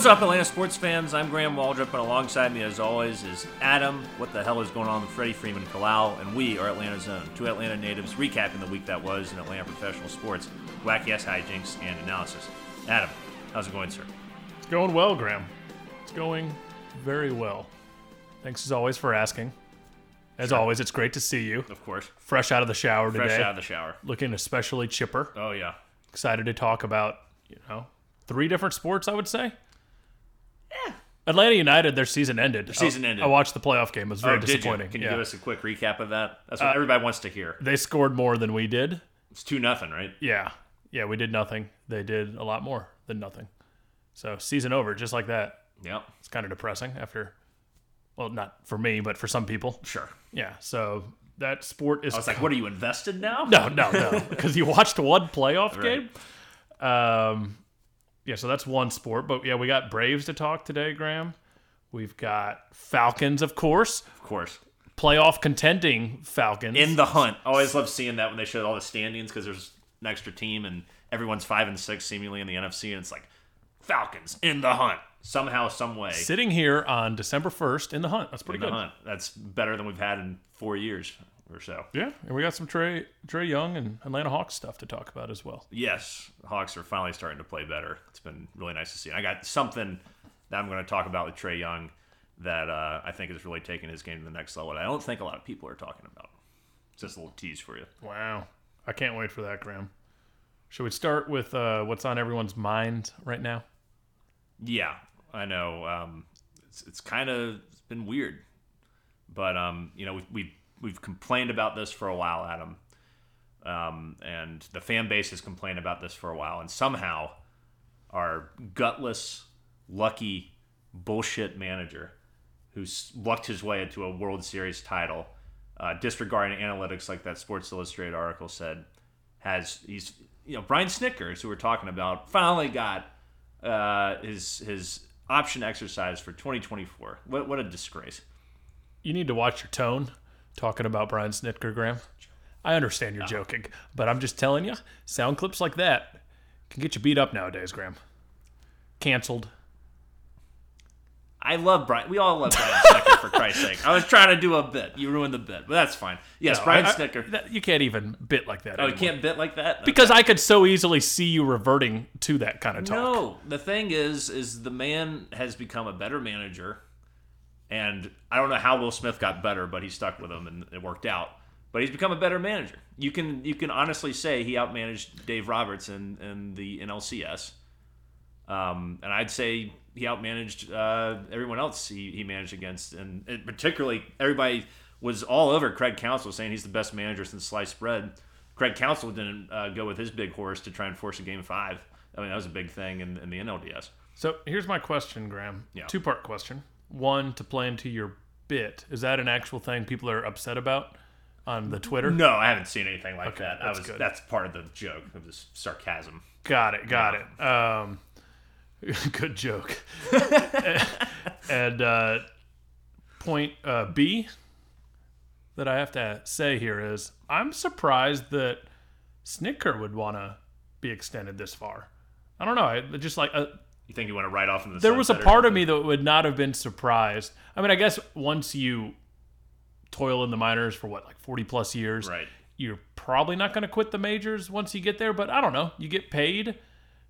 What's up, Atlanta sports fans? I'm Graham Waldrop, and alongside me, as always, is Adam. What the hell is going on with Freddie Freeman Kalal? And we are Atlanta's Own, two Atlanta natives recapping the week that was in Atlanta professional sports, wacky ass hijinks, and analysis. Adam, how's it going, sir? It's going well, Graham. It's going very well. Thanks as always for asking. As always, it's great to see you. Of course, Fresh out of the shower fresh today, Fresh out of the shower. looking especially chipper. Oh yeah, Excited to talk about, you know, three different sports. I would say. Yeah. Atlanta United, their season ended. Their season ended. I watched the playoff game. It was very oh, did you? disappointing. Can you Yeah. Uh, give us a quick recap of that? That's what everybody wants to hear. They scored more than we did. It's two nothing, right? Yeah. Yeah, we did nothing. They did a lot more than nothing. So season over, just like that. Yep. It's kind of depressing after. Well, not for me, but for some people. Sure. Yeah. So that sport is I was like, what are you invested now? No, no, no. Because you watched one playoff Right. game. Um, yeah, so that's one sport. But yeah, we got Braves to talk today, Graham. We've got Falcons, of course, Of course. playoff contending Falcons. in the hunt. I always love seeing that when they show all the standings because there's an extra team and everyone's five and six seemingly in the NFC, and it's like Falcons in the hunt somehow, some way. Sitting here on December 1st in the hunt. That's in pretty the good. hunt. That's better than we've had in four years or so. Yeah, and we got some Trae Trae Young and Atlanta Hawks stuff to talk about as well. Yes, Hawks are finally starting to play better. It's been really nice to see. And I got something that I'm going to talk about with Trae Young that uh, I think is really taking his game to the next level. That I don't think a lot of people are talking about. It's Just a little tease for you. Wow. I can't wait for that, Graham. Should we start with uh, what's on everyone's mind right now? Yeah, I know. Um, it's it's kind of been weird, but um, you know, we we we've complained about this for a while, Adam, um, and the fan base has complained about this for a while, and somehow our gutless, lucky, bullshit manager who's lucked his way into a World Series title, uh, disregarding analytics like that Sports Illustrated article said, has he's you know Brian Snickers, who we're talking about, finally got uh, his his option exercise for 2024. What what a disgrace! You need to watch your tone talking about Brian Snitker, Graham. I understand you're joking, but I'm just telling you, sound clips like that can get you beat up nowadays, Graham. Canceled. I love Brian. We all love Brian Snitker for Christ's sake. I was trying to do a bit. You ruined the bit, but that's fine. Yes, Brian I- I- Snitker. that- you can't even bit like that. oh, you can't bit like that Because I could so easily see you reverting to that kind of talk. No, the thing is, is the man has become a better manager, and I don't know how Will Smith got better, but he stuck with him and it worked out. But he's become a better manager. You can you can honestly say he outmanaged Dave Roberts in, in the NLCS, um, and I'd say he outmanaged uh, everyone else he, he managed against, and, and particularly everybody was all over Craig Counsell saying he's the best manager since sliced bread. Craig Counsell didn't uh, go with his big horse to try and force a game five. I mean that was a big thing in, in the NLDS. So here's my question, Graham. Yeah. Two part question. One to play into your bit. Is that an actual thing people are upset about on the Twitter? No, I haven't seen anything like Okay, that. I that's was good. that's part of the joke. of this sarcasm. Got it. Got it. Um, good joke. and uh, point uh, B that I have to say here is I'm surprised that Snitker would want to be extended this far. I don't know. I just like uh, You think you want to write off in the there was a part of me that would not have been surprised. I mean, I guess once you toil in the minors for what like 40 plus years, Right. you're probably not going to quit the majors once you get there, but I don't know. You get paid,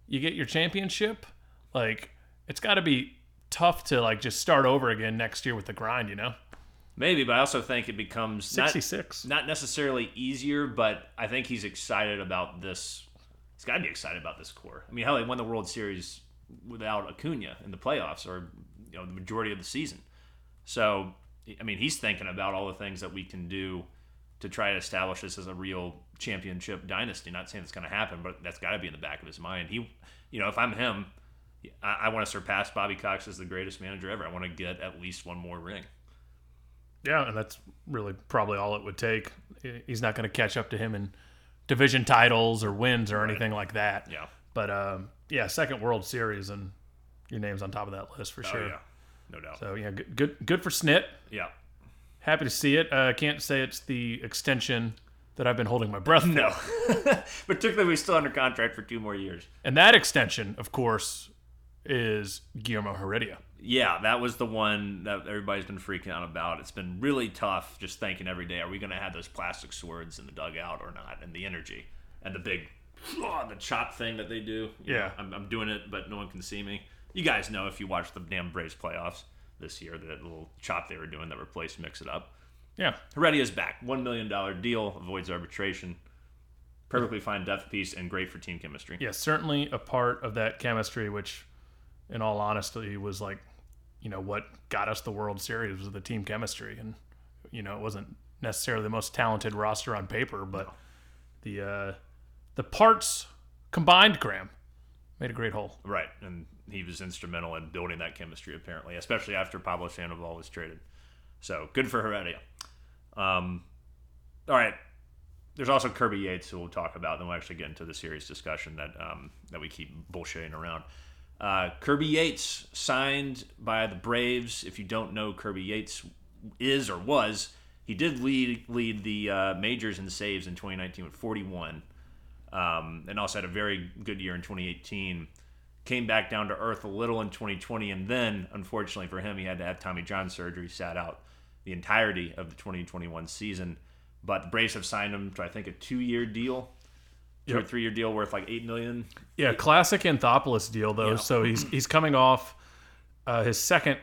you get your championship. Like it's got to be tough to like just start over again next year with the grind, you know? Maybe, but I also think it becomes not- 66. Not, necessarily easier, but I think he's excited about this. He's got to be excited about this core. I mean, hell, they won the World Series without Acuna in the playoffs, or you know, the majority of the season. So, I mean, he's thinking about all the things that we can do to try to establish this as a real championship dynasty. Not saying it's going to happen, but that's got to be in the back of his mind. He, you know, if I'm him, I, I want to surpass Bobby Cox as the greatest manager ever. I want to get at least one more ring. Yeah, and that's really probably all it would take. He's not going to catch up to him in division titles or wins or anything like that. Yeah. But um, yeah, second World Series and your name's on top of that list for sure. Oh yeah, no doubt. So yeah, good, good, good for Snit. yeah. Happy to see it. Uh, can't say it's the extension that I've been holding my breath for. No. Particularly, we're still under contract for two more years. And that extension, of course, is Guillermo Heredia. Yeah, that was the one that everybody's been freaking out about. It's been really tough just thinking every day, are we going to have those plastic swords in the dugout or not? And the energy and the big, oh, the chop thing that they do. You Yeah. know, I'm, I'm doing it, but no one can see me. You guys know if you watch the damn Braves playoffs this year, that little chop they were doing that replaced Mix It Up. Yeah, Heredia's back. $1 million deal, avoids arbitration. Perfectly fine depth piece and great for team chemistry. yeah, certainly a part of that chemistry, which, in all honesty, was like, you know, what got us the World Series was the team chemistry, and you know, it wasn't necessarily the most talented roster on paper, but the uh, the parts combined, Graham, made a great whole. Right, and he was instrumental in building that chemistry, apparently, especially after Pablo Sandoval was traded. So good for Heredia. Um, all right, there's also Kirby Yates, who we'll talk about. Then we'll actually get into the serious discussion that um, that we keep bullshitting around. Uh, Kirby Yates signed by the Braves. If you don't know, Kirby Yates is or was he did lead lead the uh, majors in saves in 2019 with 41 um, and also had a very good year in 2018. Came back down to earth a little in 2020, and then, unfortunately for him, he had to have Tommy John surgery, sat out the entirety of the 2021 season. But the Braves have signed him to, I think, a two-year deal, two or three-year deal worth like eight million. Yeah, classic Anthopoulos deal though. Yeah. So he's he's coming off uh, his second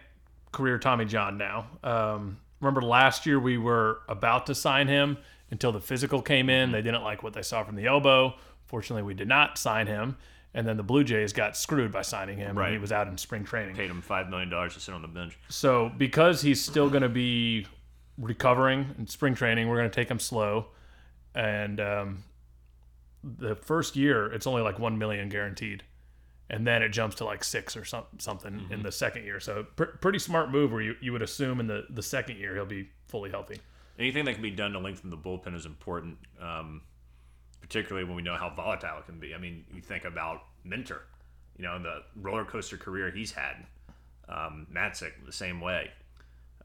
career Tommy John now. Um, remember last year we were about to sign him until the physical came in. They didn't like what they saw from the elbow. Fortunately, we did not sign him. And then the Blue Jays got screwed by signing him, and Right. he was out in spring training. Paid him five million dollars to sit on the bench. So because he's still going to be recovering in spring training, we're going to take him slow. And um, the first year, it's only like one million guaranteed, and then it jumps to like six or some, something in the second year. So pr- pretty smart move where you, you would assume in the, the second year he'll be fully healthy. Anything that can be done to lengthen the bullpen is important, um, particularly when we know how volatile it can be. I mean, you think about Minter, you know, the roller coaster career he's had. Um, Matzek, the same way.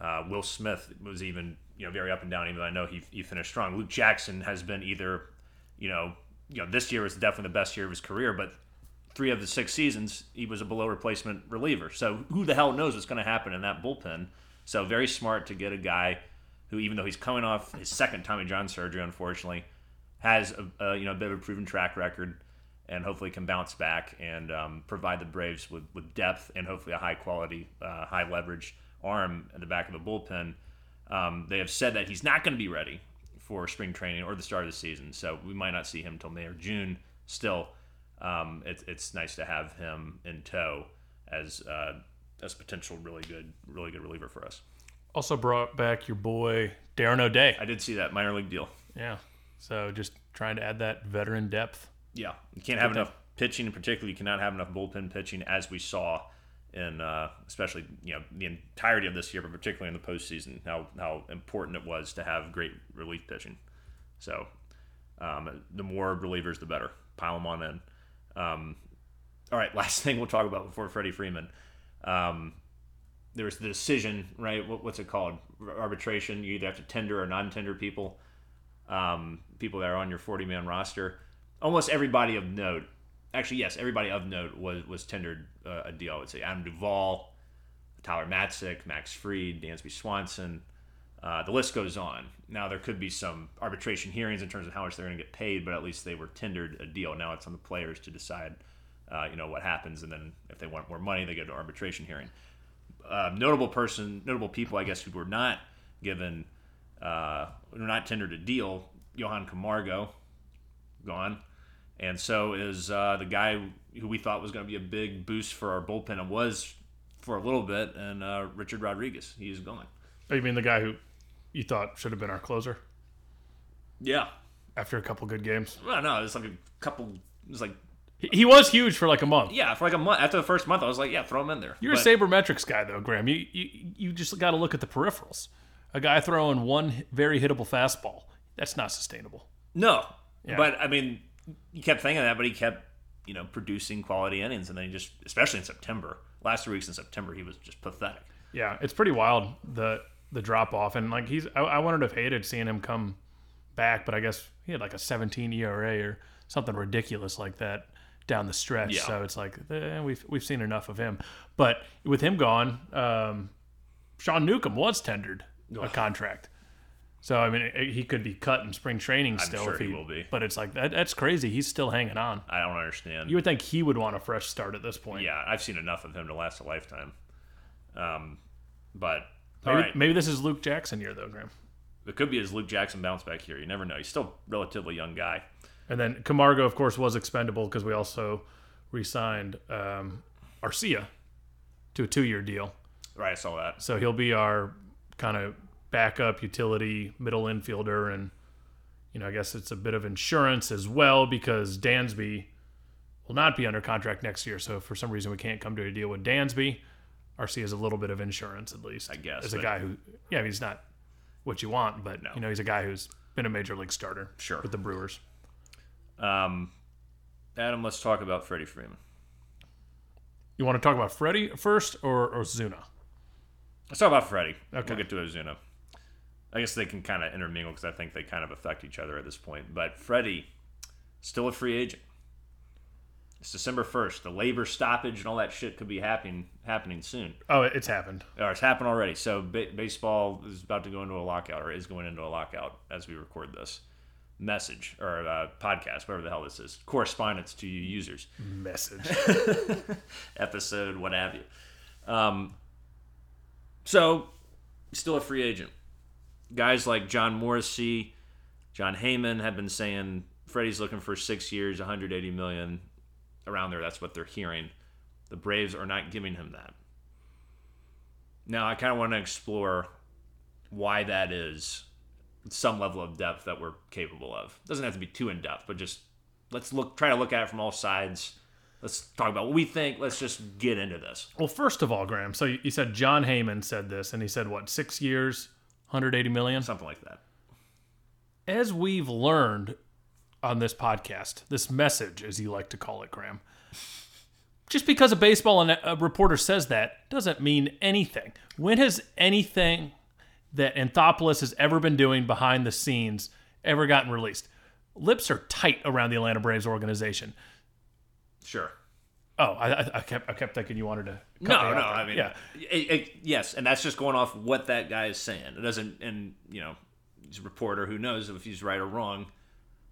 Uh, Will Smith was even, you know, very up and down, even though I know he, he finished strong. Luke Jackson has been either, you know, you know, this year was definitely the best year of his career, but three of the six seasons he was a below replacement reliever. So who the hell knows what's going to happen in that bullpen? So very smart to get a guy who, even though he's coming off his second Tommy John surgery, unfortunately, has a, a you know a bit of a proven track record, and hopefully can bounce back and um, provide the Braves with, with depth and hopefully a high quality, uh, high leverage arm at the back of the bullpen. Um, they have said that he's not going to be ready for spring training or the start of the season, so we might not see him till May or June. Still, um, it's it's nice to have him in tow as uh, as potential really good really good reliever for us. Also brought back your boy Darren O'Day. I did see that minor league deal. Yeah. So just trying to add that veteran depth. Yeah, you can't have enough pitching, in particular. You cannot have enough bullpen pitching, as we saw in, uh, especially you know the entirety of this year, but particularly in the postseason, how how important it was to have great relief pitching. So, um, the more relievers, the better. Pile them on in. Um, all right, last thing we'll talk about before Freddie Freeman. Um, there was the decision, right? What, what's it called? Arbitration. You either have to tender or non-tender people um, people that are on your 40 man roster. Almost everybody of note, actually, yes, everybody of note was was tendered uh, a deal. I would say Adam Duvall, Tyler Matzek, Max Fried, Dansby Swanson. Uh, the list goes on. Now there could be some arbitration hearings in terms of how much they're going to get paid, but at least they were tendered a deal. Now it's on the players to decide, uh, you know, what happens, and then if they want more money, they go to arbitration hearing. Uh, notable person, notable people, I guess, who were not given uh, were not tendered a deal. Johan Camargo, gone, and so is uh, the guy who we thought was going to be a big boost for our bullpen and was for a little bit, and uh, Richard Rodriguez. He's gone. Oh, you mean the guy who you thought should have been our closer Yeah. after a couple good games? Well, no, it's like a couple. It's like He, was huge for like a month. yeah, for like a month. After the first month, I was like, yeah, throw him in there. You're But- a sabermetrics guy though, Graham. You you, you just got to look at the peripherals. A guy throwing one very hittable fastball. That's not sustainable. No, Yeah. but I mean, you kept thinking that, but he kept, you know, producing quality innings, and then he just, especially in September, last three weeks in September, he was just pathetic. Yeah, it's pretty wild the the drop off, and like he's. I, I wouldn't have hated seeing him come back, but I guess he had like a 17 ERA or something ridiculous like that down the stretch. Yeah. So it's like eh, we've we've seen enough of him. But with him gone, um, Sean Newcomb was tendered a contract. So I mean, eh, he could be cut in spring training still. sure if he will be. But it's like that, that's crazy. He's still hanging on. I don't understand. You would think he would want a fresh start at this point. yeah, I've seen enough of him to last a lifetime. Um, but all Maybe, right, maybe this is Luke Jackson year though, Graham. it could be his Luke Jackson bounce back here. You never know. He's still a relatively young guy. And then Camargo, of course, was expendable because we also re-signed um, Arcia to a two-year deal. Right, I saw that. So he'll be our kind of backup utility middle infielder, and you know I guess it's a bit of insurance as well because Dansby will not be under contract next year. So if for some reason we can't come to a deal with Dansby, Arcia is a little bit of insurance at least. I guess, as a guy who, yeah, I mean, he's not what you want, but No. you know he's a guy who's been a major league starter Sure. with the Brewers. Um, Adam, let's talk about Freddie Freeman. You want to talk about Freddie first or, or Zuna? Let's talk about Freddie. Okay. We'll get to Ozuna. I guess they can kind of intermingle because I think they kind of affect each other at this point. But Freddie, still a free agent. It's December first. The labor stoppage and all that shit could be happening happening soon. Oh, it's happened. Or it's happened already. So ba- baseball is about to go into a lockout, or is going into a lockout as we record this message or uh, podcast, whatever the hell this is. Correspondence to you users Message. episode, what have you. Um, so, still a free agent. Guys like Jon Morosi, Jon Heyman have been saying Freddie's looking for six years, 180 million, around there. That's what they're hearing. The Braves are not giving him that. Now, I kind of want to explore why that is, some level of depth that we're capable of. Doesn't have to be too in depth, but just let's look, try to look at it from all sides. Let's talk about what we think. Let's just get into this. well, first of all, Graham, so you said Jon Heyman said this, and he said, what, six years, 180 million? Something like that. As we've learned on this podcast, this message, as you like to call it, Graham, just because a baseball and a reporter says that doesn't mean anything. When has anything that Anthopoulos has ever been doing behind the scenes ever gotten released? Lips are tight around the Atlanta Braves organization. Sure. Oh, I, I, kept I kept thinking you wanted to. cut No, no. I mean, yeah, it- it- yes, and that's just going off what that guy is saying. It doesn't, and you know, he's a reporter who knows if he's right or wrong.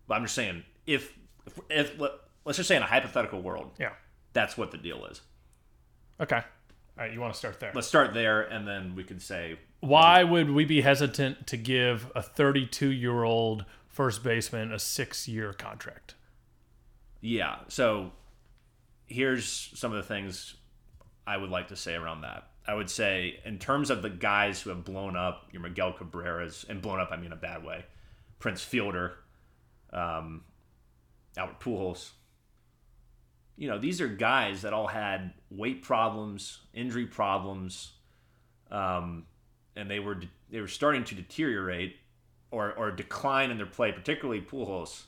But I'm just saying, if if, if let's just say in a hypothetical world, yeah. that's what the deal is. Okay. All right, you want to start there. Let's start there, and then we can say Why would we be hesitant to give a 32 year old first baseman a six year contract? Yeah. So here's some of the things I would like to say around that. I would say, in terms of the guys who have blown up, your Miguel Cabreras, and blown up, I mean a bad way, Prince Fielder, um, Albert Pujols. You know, these are guys that all had weight problems, injury problems, um, and they were they were starting to deteriorate or or decline in their play, particularly Pujols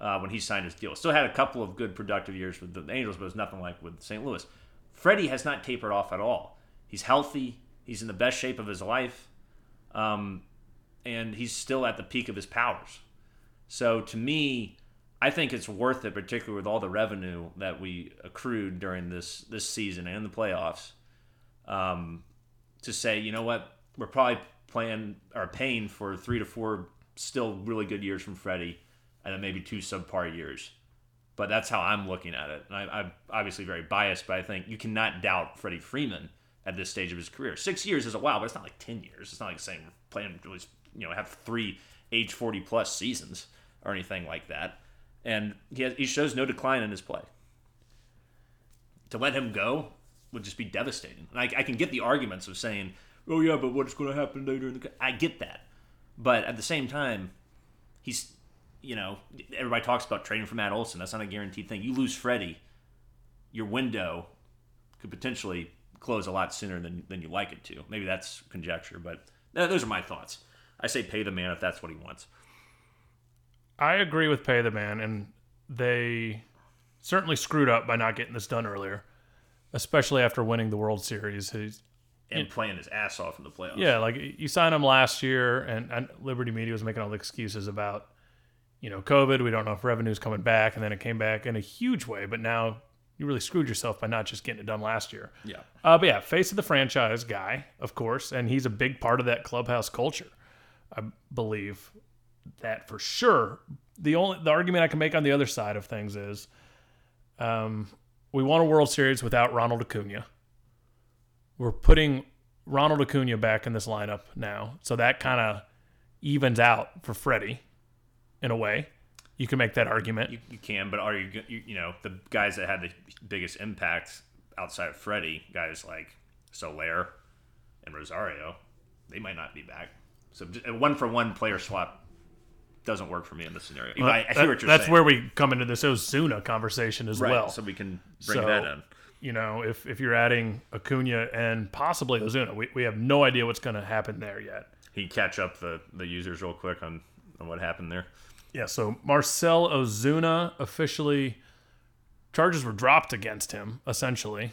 uh, when he signed his deal. Still had a couple of good productive years with the Angels, but it's nothing like with St. Louis. Freddie has not tapered off at all. He's healthy. He's in the best shape of his life, um, and he's still at the peak of his powers. So to me, I think it's worth it, particularly with all the revenue that we accrued during this this season and the playoffs, um, to say, you know what, we're probably playing or paying for three to four still really good years from Freddie, and then maybe two subpar years. But that's how I'm looking at it. And I, I'm obviously very biased, but I think you cannot doubt Freddie Freeman at this stage of his career. Six years is a while, but it's not like ten years. It's not like saying playing really, you know, have three age 40 plus seasons or anything like that. And he has, he shows no decline in his play. To let him go would just be devastating. And I, I can get the arguments of saying, "Oh yeah, but what's going to happen later?" In the... I get that, but at the same time, he's, you know, everybody talks about trading for Matt Olson. That's not a guaranteed thing. You lose Freddie, your window could potentially close a lot sooner than than you like it to. Maybe that's conjecture, but th- those are my thoughts. I say pay the man if that's what he wants. I agree with Pay the Man, and they certainly screwed up by not getting this done earlier, especially after winning the World Series. He's, and playing his ass off in the playoffs. yeah, like you signed him last year, and, and Liberty Media was making all the excuses about, you know, COVID. We don't know if revenue's coming back, and then it came back in a huge way. But now you really screwed yourself by not just getting it done last year. Yeah. Uh, but yeah, face of the franchise guy, of course, and he's a big part of that clubhouse culture. I believe that for sure. The only the argument I can make on the other side of things is, um, we won a World Series without Ronald Acuna. We're putting Ronald Acuna back in this lineup now, so that kind of evens out for Freddie, in a way. You can make that argument. You, you can, but are you, you you know the guys that had the biggest impact outside of Freddie, guys like Soler and Rosario, they might not be back. So one for one player swap doesn't work for me in this scenario. I, I That- hear what you're that's saying. where we come into this Ozuna conversation as right, well. so we can bring So- that in. you know, if if you're adding Acuna and possibly Ozuna, we, we have no idea what's going to happen there yet. You catch up the, the users real quick on, on what happened there? Yeah, so Marcell Ozuna officially charges were dropped against him essentially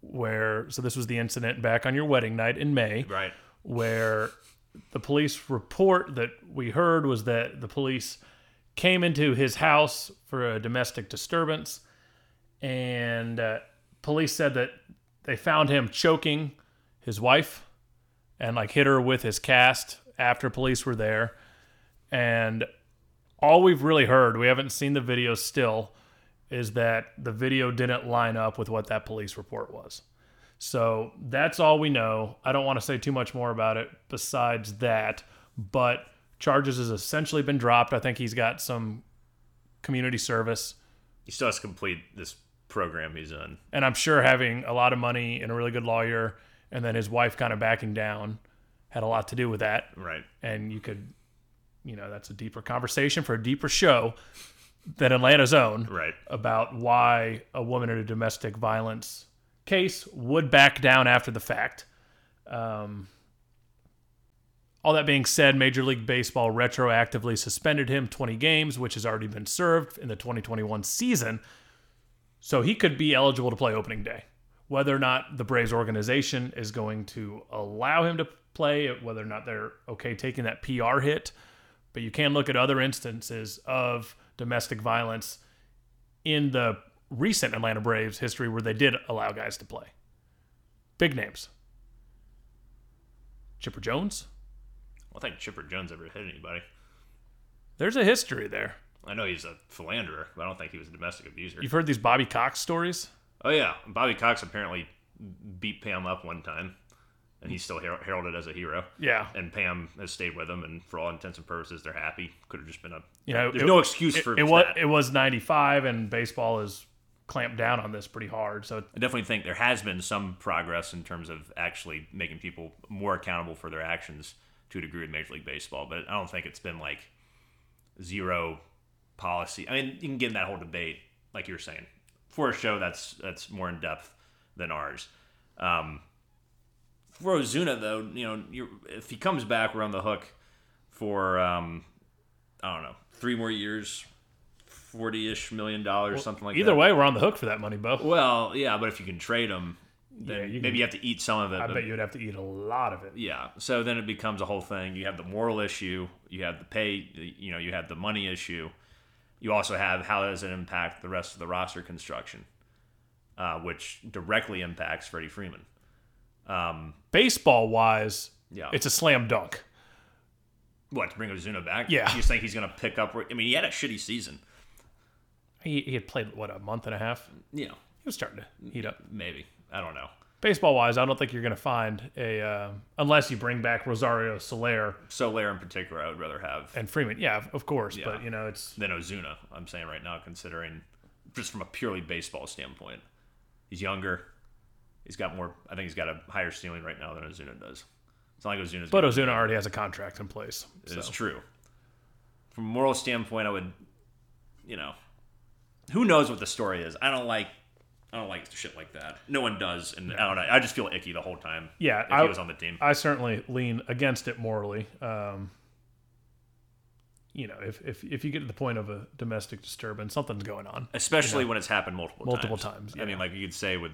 where so this was the incident back on your wedding night in May Right. where the police report that we heard was that the police came into his house for a domestic disturbance and uh, police said that they found him choking his wife and like hit her with his cast after police were there. And all we've really heard we haven't seen the video still is that the video didn't line up with what that police report was so that's all we know. I don't want to say too much more about it besides that, but charges has essentially been dropped. I think he's got some community service, He still has to complete this program he's in. and I'm sure having a lot of money and a really good lawyer, and then his wife kind of backing down, had a lot to do with that. Right. And you could, you know, that's a deeper conversation for a deeper show than Atlanta's own. Right. about why a woman in a domestic violence case would back down after the fact. Um, all that being said, Major League Baseball retroactively suspended him 20 games, which has already been served in the 2021 season. So he could be eligible to play opening day. Whether or not the Braves organization is going to allow him to play, whether or not they're okay taking that PR hit, but you can look at other instances of domestic violence in the recent Atlanta Braves history where they did allow guys to play. Big names. Chipper Jones. I don't think Chipper Jones ever hit anybody. There's a history there. I know he's a philanderer, but I don't think he was a domestic abuser. You've heard these Bobby Cox stories? Oh yeah, Bobby Cox apparently beat Pam up one time, and he's still her- heralded as a hero. Yeah. And Pam has stayed with him, and for all intents and purposes, they're happy. Could have just been a. You know, there's it- no excuse It, for it was that. it was 95 and baseball is clamped down on this pretty hard. So I definitely think there has been some progress in terms of actually making people more accountable for their actions to a degree with Major League Baseball, but I don't think it's been like zero policy. I mean, you can get in that whole debate, like you were saying, for a show that's that's more in depth than ours. Um, for Ozuna, though, you know, if he comes back, we're on the hook for um, I don't know, three more years, forty-ish million dollars, something like either that. Either way, we're on the hook for that money, Bo. Well, yeah, but if you can trade them, then Yeah, you maybe can- you have to eat some of it. I but- bet you'd have to eat a lot of it. Yeah, so then it becomes a whole thing. You have the moral issue, you have the pay, you know, you have the money issue. You also have how does it impact the rest of the roster construction, uh, which directly impacts Freddie Freeman. Baseball wise, Yeah. it's a slam dunk. What to bring Ozuna back? Yeah. you think he's going to pick up? I mean, he had a shitty season. He, he had played, what, a month and a half? Yeah, He was starting to heat up. maybe. I don't know. Baseball wise, I don't think you're going to find a, uh, unless you bring back Rosario Soler Soler in particular, I would rather have and Freeman. Yeah, of course. Yeah. But, you know, it's, than Ozuna. I'm saying right now, considering just from a purely baseball standpoint, he's younger. He's got more. I think he's got a higher ceiling right now than Ozuna does. It's not like Ozuna's. but Ozuna already has a contract in place. So. It's true. From a moral standpoint, I would, you know, who knows what the story is. I don't like. I don't like shit like that. No one does, and I don't know. I just feel icky the whole time. Yeah, if I- he was on the team. I certainly lean against it morally. Um, you know, if, if if you get to the point of a domestic disturbance, something's going on. especially when it's happened multiple Multiple times. times, I mean, like you could say with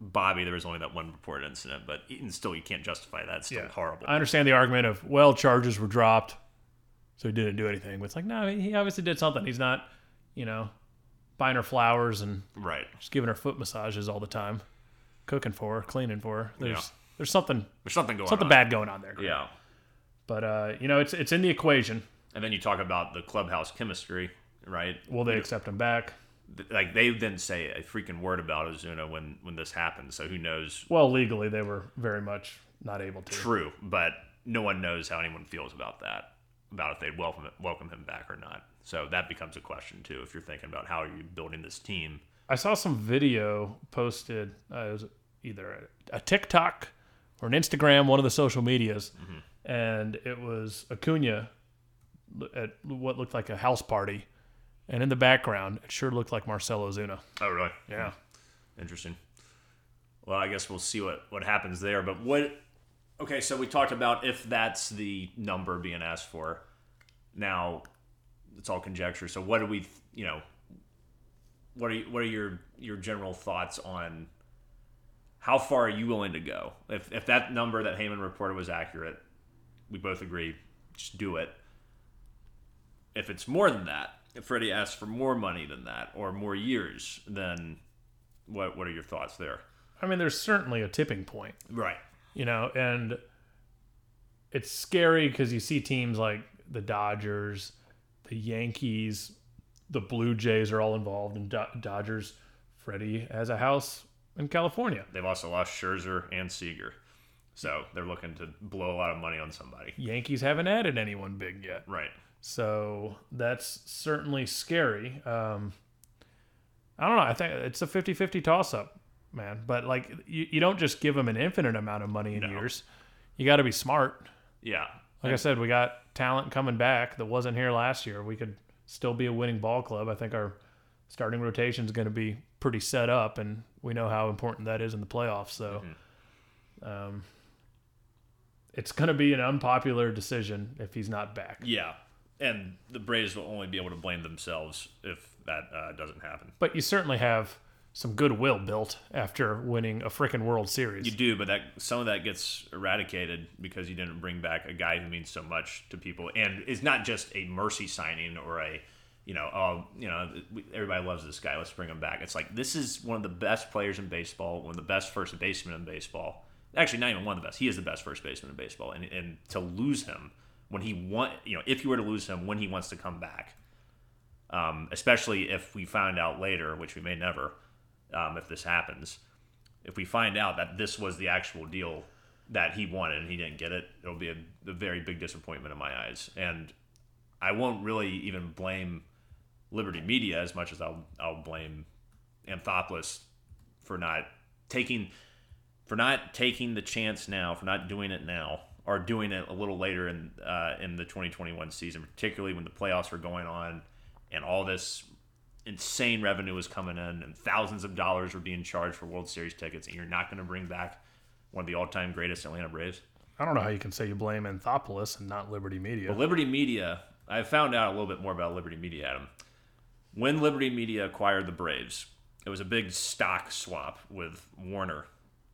Bobby, there was only that one reported incident, but even still, you can't justify that. It's still Yeah, horrible. I understand the argument of well, charges were dropped. so he didn't do anything. But it's like, no, he obviously did something. He's not, you know, buying her flowers and Right. just giving her foot massages all the time, cooking for her, cleaning for her. There's Yeah. there's something There's something going something on. bad going on there. Yeah. But uh, you know, it's it's in the equation. And then you talk about the clubhouse chemistry, right? Will they accept him back? Th- Like they didn't say a freaking word about Ozuna when when this happened. So who knows? Well, legally, they were very much not able to. True, but no one knows how anyone feels about that. About if they'd welcome welcome him back or not. So that becomes a question too. If you're thinking about how are you building this team, I saw some video posted. Uh, it was either a, a TikTok or an Instagram, one of the social medias, and it was Acuna at what looked like a house party, and in the background, it sure looked like Marcell Ozuna. oh really? Yeah. Interesting. Well, I guess we'll see what what happens there. But what? Okay, so we talked about if that's the number being asked for. Now, it's all conjecture. So what do we? You know, what are you, what are your your general thoughts on how far are you willing to go? If if that number that Heyman reported was accurate, we both agree, just do it. If it's more than that, if Freddie asks for more money than that or more years, then what what are your thoughts there? I mean, there's certainly a tipping point, Right. You know, and it's scary because you see teams like the Dodgers, the Yankees, the Blue Jays are all involved and Do- Dodgers. Freddie has a house in California. They've also lost Scherzer and Seager. So they're looking to blow a lot of money on somebody. Yankees haven't added anyone big yet. Right. So that's certainly scary. Um, I don't know. I think it's a 50 50 toss up, man. But like, you, you don't just give them an infinite amount of money in No. years. You got to be smart. Yeah. Like I said, we got talent coming back that wasn't here last year. We could still be a winning ball club. I think our starting rotation is going to be pretty set up, and we know how important that is in the playoffs. So, um, it's going to be an unpopular decision if he's not back. Yeah. And the Braves will only be able to blame themselves if that uh, doesn't happen. But you certainly have some goodwill built after winning a freaking World Series. You do, but that some of that gets eradicated because you didn't bring back a guy who means so much to people, and it's not just a mercy signing or a, you know, oh, you know, everybody loves this guy, let's bring him back. It's like this is one of the best players in baseball, one of the best first basemen in baseball. Actually, not even one of the best. He is the best first baseman in baseball, and and to lose him when he want, you know, if you were to lose him when he wants to come back, um, especially if we found out later, which we may never, um, if this happens, if we find out that this was the actual deal that he wanted and he didn't get it, it'll be a, a very big disappointment in my eyes. And I won't really even blame Liberty Media as much as I'll I'll blame Anthopoulos for not taking for not taking the chance now, for not doing it now, or doing it a little later in uh, in the 2021 season, particularly when the playoffs were going on and all this insane revenue was coming in and thousands of dollars were being charged for World Series tickets, and you're not going to bring back one of the all-time greatest Atlanta Braves. I don't know how you can say you blame Anthopoulos and not Liberty Media. But Liberty Media, I found out a little bit more about Liberty Media, Adam. When Liberty Media acquired the Braves, it was a big stock swap with Warner,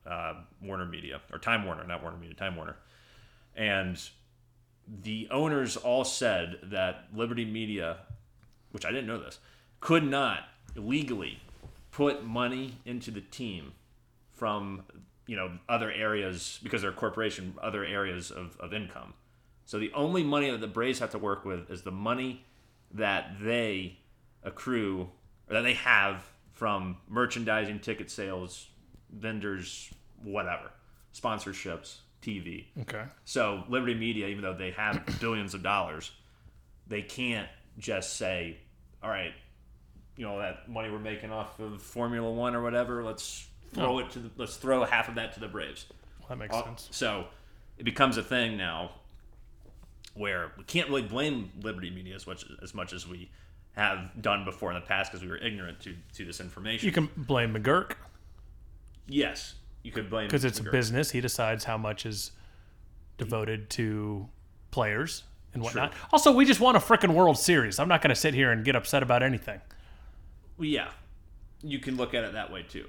uh, Warner Media, or Time Warner, not Warner Media, Time Warner. And the owners all said that Liberty Media, which I didn't know this, could not legally put money into the team from you know other areas because they're a corporation, other areas of, of income. So the only money that the Braves have to work with is the money that they accrue or that they have from merchandising, ticket sales, vendors, whatever, sponsorships, TV. okay. So Liberty Media, even though they have billions of dollars, they can't just say, "All right, you know that money we're making off of Formula One or whatever, let's throw it to the, let's throw half of that to the Braves." Well, that makes Uh, sense. So it becomes a thing now where we can't really blame Liberty Media as much as much as we have done before in the past because we were ignorant to to this information. You can blame McGuirk yes, you could blame because it's a business. He decides how much is devoted to players and whatnot. Also, we just won a freaking World Series. I'm not going to sit here and get upset about anything. Yeah, you can look at it that way too.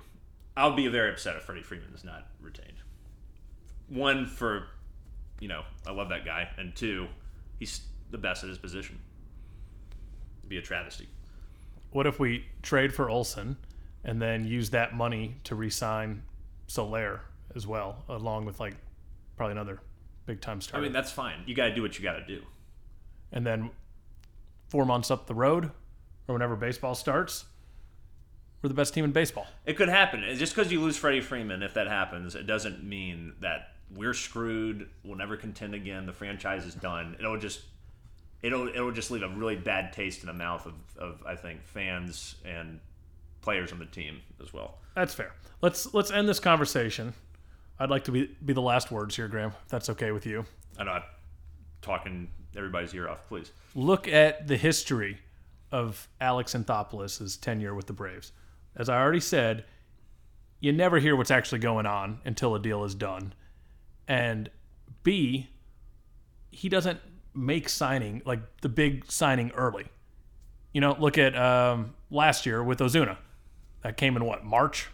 I'll be very upset if Freddie Freeman is not retained. One for, you know, I love that guy, and two, he's the best at his position. It'd be a travesty. What if we trade for Olson and then use that money to re-sign Soler as well, along with like probably another big time star. I mean, that's fine. You got to do what you got to do. and then four months up the road, or whenever baseball starts, we're the best team in baseball. It could happen. Just because you lose Freddie Freeman, if that happens, it doesn't mean that we're screwed. We'll never contend again. The franchise is done. It'll just it'll it'll just leave a really bad taste in the mouth of, of I think fans and players on the team as well. That's fair. Let's let's end this conversation. I'd like to be be the last words here, Graham. If that's okay with you. I know I'm talking everybody's ear off. Please. Look at the history of Alex Anthopoulos' tenure with the Braves. As I already said, you never hear what's actually going on until a deal is done. And B, he doesn't make signing like the big signing early. You know, look at um, last year with Ozuna. That came in what March.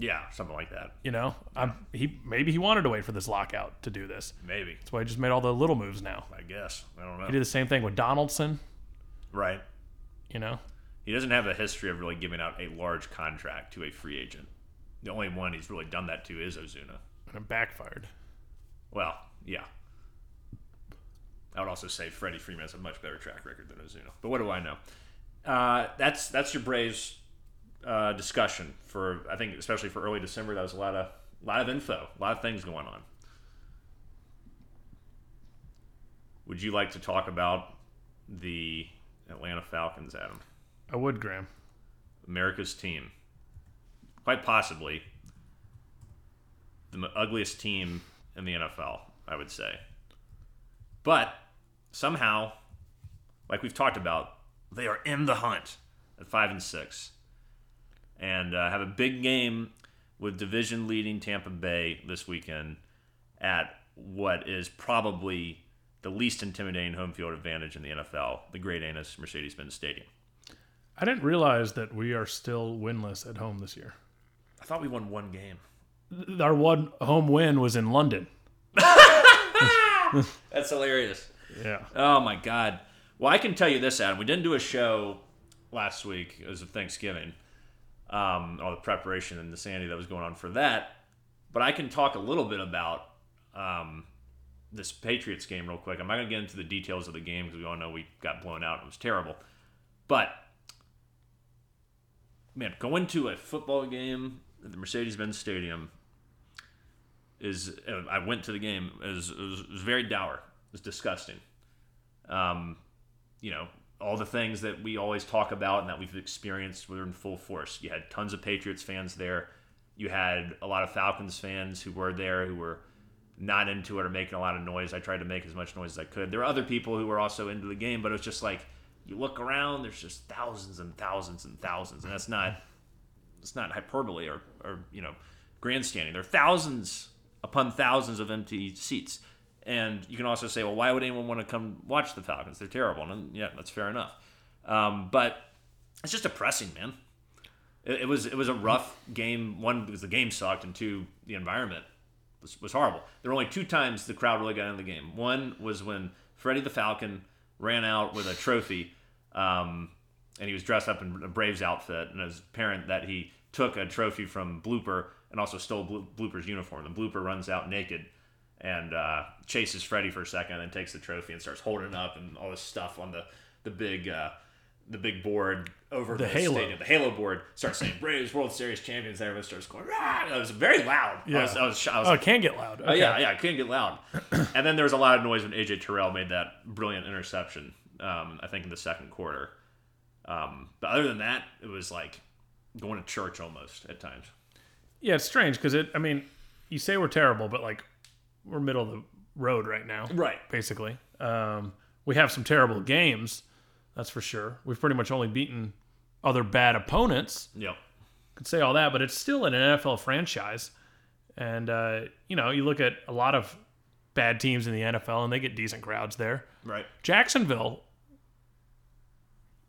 Yeah, something like that. You know, I'm, he maybe he wanted to wait for this lockout to do this. Maybe. That's why he just made all the little moves now. I guess. I don't know. He did the same thing with Donaldson. Right. You know, He doesn't have a history of really giving out a large contract to a free agent. The only one he's really done that to is Ozuna. and it backfired. Well, yeah. I would also say Freddie Freeman has a much better track record than Ozuna. But what do I know? Uh, that's that's your Braves uh, discussion for I think especially for early December. That was a lot of lot of info, a lot of things going on. Would you like to talk about the Atlanta Falcons, Adam? I would, Graham. America's team. Quite possibly the ugliest team in the NFL, I would say. But somehow, like we've talked about, they are in the hunt at 5 and 6 and uh, have a big game with division leading Tampa Bay this weekend at what is probably the least intimidating home field advantage in the NFL, the Great Anus Mercedes Benz Stadium. I didn't realize that we are still winless at home this year. I thought we won one game. Our one home win was in London. That's hilarious. Yeah. Oh my god. Well, I can tell you this, Adam. We didn't do a show last week as of Thanksgiving. Um, all the preparation and the sanity that was going on for that. But I can talk a little bit about um, this Patriots game real quick. I'm not going to get into the details of the game because we all know we got blown out. It was terrible. But man, going to a football game at the Mercedes-Benz Stadium is. uh, I went to the game. it was, was very dour. It was disgusting. Um, you know, all the things that we always talk about and that we've experienced were in full force. You had tons of Patriots fans there. You had a lot of Falcons fans who were there who were not into it or making a lot of noise. I tried to make as much noise as I could. There were other people who were also into the game, but it was just like you look around, there's just thousands and thousands and thousands, and that's not it's not hyperbole or, or you know grandstanding. There are thousands upon thousands of empty seats. And you can also say, well, why would anyone want to come watch the Falcons? They're terrible. And yeah, that's fair enough. Um, but it's just depressing, man. It, it was it was a rough game. One because the game sucked, and two the environment was, was horrible. There were only two times the crowd really got into the game. One was when Freddie the Falcon ran out with a trophy, um, and he was dressed up in a Braves outfit, and it was apparent that he took a trophy from Blooper and also stole Blo- Blooper's uniform. The Blooper runs out naked and uh, chases Freddie for a second, and then takes the trophy and starts holding it up and all this stuff on the the big uh, the big board over The the, halo. stadium. The Halo board starts saying Braves World Series champions. And everyone starts going. Rah! It was very loud. I was, I was, I was Oh, it can get loud. Oh yeah, yeah, it can get loud. and then there was a lot of noise when AJ Terrell made that brilliant interception. Um, I think in the second quarter. Um, but other than that, it was like going to church almost at times. Yeah, it's strange because it. I mean, you say we're terrible, but like we're middle of the road right now. Right. Basically, um, we have some terrible games. That's for sure. We've pretty much only beaten other bad opponents. Yep. Could say all that, but it's still an NFL franchise. And uh, you know, you look at a lot of bad teams in the NFL, and they get decent crowds there. Right. Jacksonville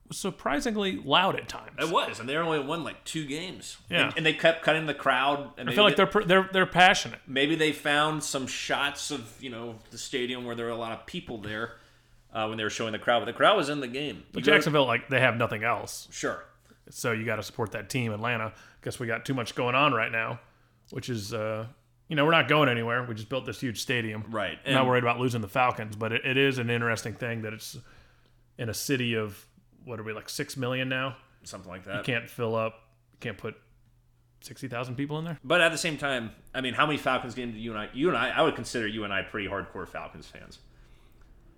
was surprisingly loud at times. It was, and they only won like two games. Yeah. And, and they kept cutting the crowd. And I feel like they're they're they're passionate. maybe they found some shots of you know the stadium where there were a lot of people there uh, when they were showing the crowd, but the crowd was in the game. But You Jacksonville, like they have nothing else, sure. so you got to support that team. Atlanta, guess we got too much going on right now, which is, uh, you know, we're not going anywhere. We just built this huge stadium. Right. I'm not worried about losing the Falcons, but it, it is an interesting thing that it's in a city of what are we like six million now? Something like that. You can't fill up, you can't put sixty thousand people in there. But at the same time, I mean, how many Falcons games do you and I? You and I, I would consider you and I pretty hardcore Falcons fans.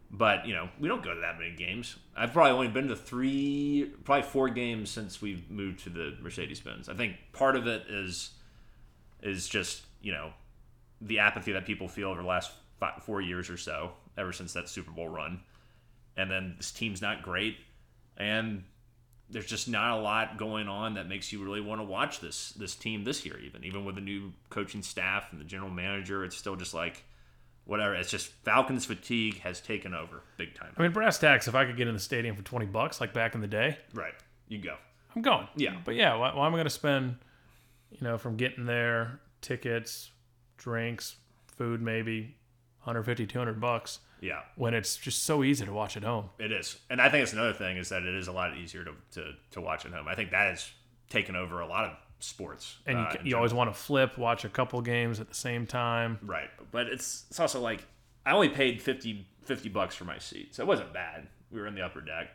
But you know, we don't go to that many games. I've probably only been to three, probably four games since we've moved to the Mercedes-Benz. I think part of it is is just you know the apathy that people feel over the last five, four years or so, ever since that Super Bowl run, and then this team's not great, and there's just not a lot going on that makes you really want to watch this this team this year even even with the new coaching staff and the general manager it's still just like whatever it's just falcons fatigue has taken over big time I mean, brass tacks. If I could get in the stadium for twenty bucks, like back in the day, right you go I'm going. Yeah. But yeah, why, why am I going to spend, you know, from getting there, tickets, drinks, food, maybe 150, 200 bucks yeah when it's just so easy to watch at home? it is and i think it's another thing is that it is a lot easier to, to, to watch at home i think that has taken over a lot of sports And you, uh, in you always want to flip, watch a couple games at the same time. Right. But it's it's also like I only paid 50, 50 bucks for my seat. So it wasn't bad. We were in the upper deck.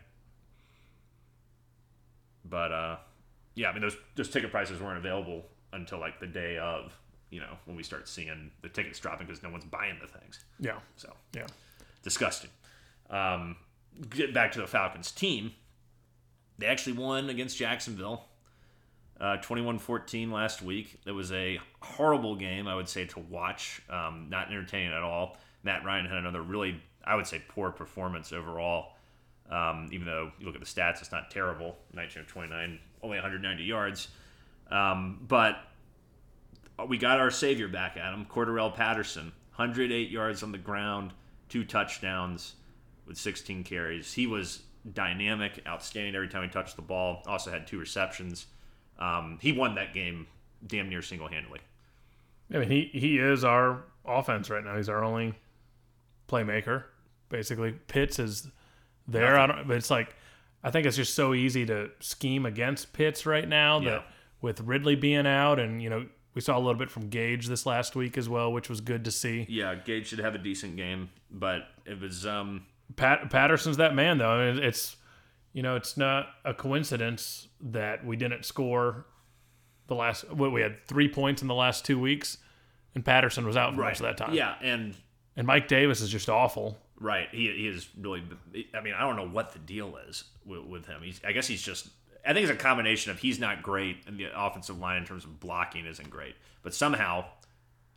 But uh yeah, I mean those those ticket prices weren't available until like the day of, you know, when we start seeing the tickets dropping because no one's buying the things. Yeah. So Yeah. Disgusting. Um, get back to the Falcons team. They actually won against Jacksonville, uh, 21-14 last week. It was a horrible game, I would say, to watch. Um, not entertaining at all. Matt Ryan had another really, I would say, poor performance overall. Um, even though you look at the stats, it's not terrible. 19 of 29, only 190 yards. Um, but we got our savior back at him, Cordarrelle Patterson, 108 yards on the ground, two touchdowns with 16 carries. He was dynamic, outstanding every time he touched the ball. Also had two receptions. Um, he won that game damn near single handedly. I mean, he, he is our offense right now. He's our only playmaker, basically. Pitts is there. I don't, but it's like, I think it's just so easy to scheme against Pitts right now Yeah. that with Ridley being out, and, you know, we saw a little bit from Gage this last week as well, which was good to see. Yeah, Gage should have a decent game, but it was um, Pat Patterson's that man though. I mean, it's you know, it's not a coincidence that we didn't score the last what we had three points in the last two weeks, and Patterson was out for most of that time. Yeah, and and Mike Davis is just awful. Right. He, he is really. I mean, I don't know what the deal is with, with him. He's. I guess he's just. I think it's a combination of he's not great and the offensive line in terms of blocking isn't great, but somehow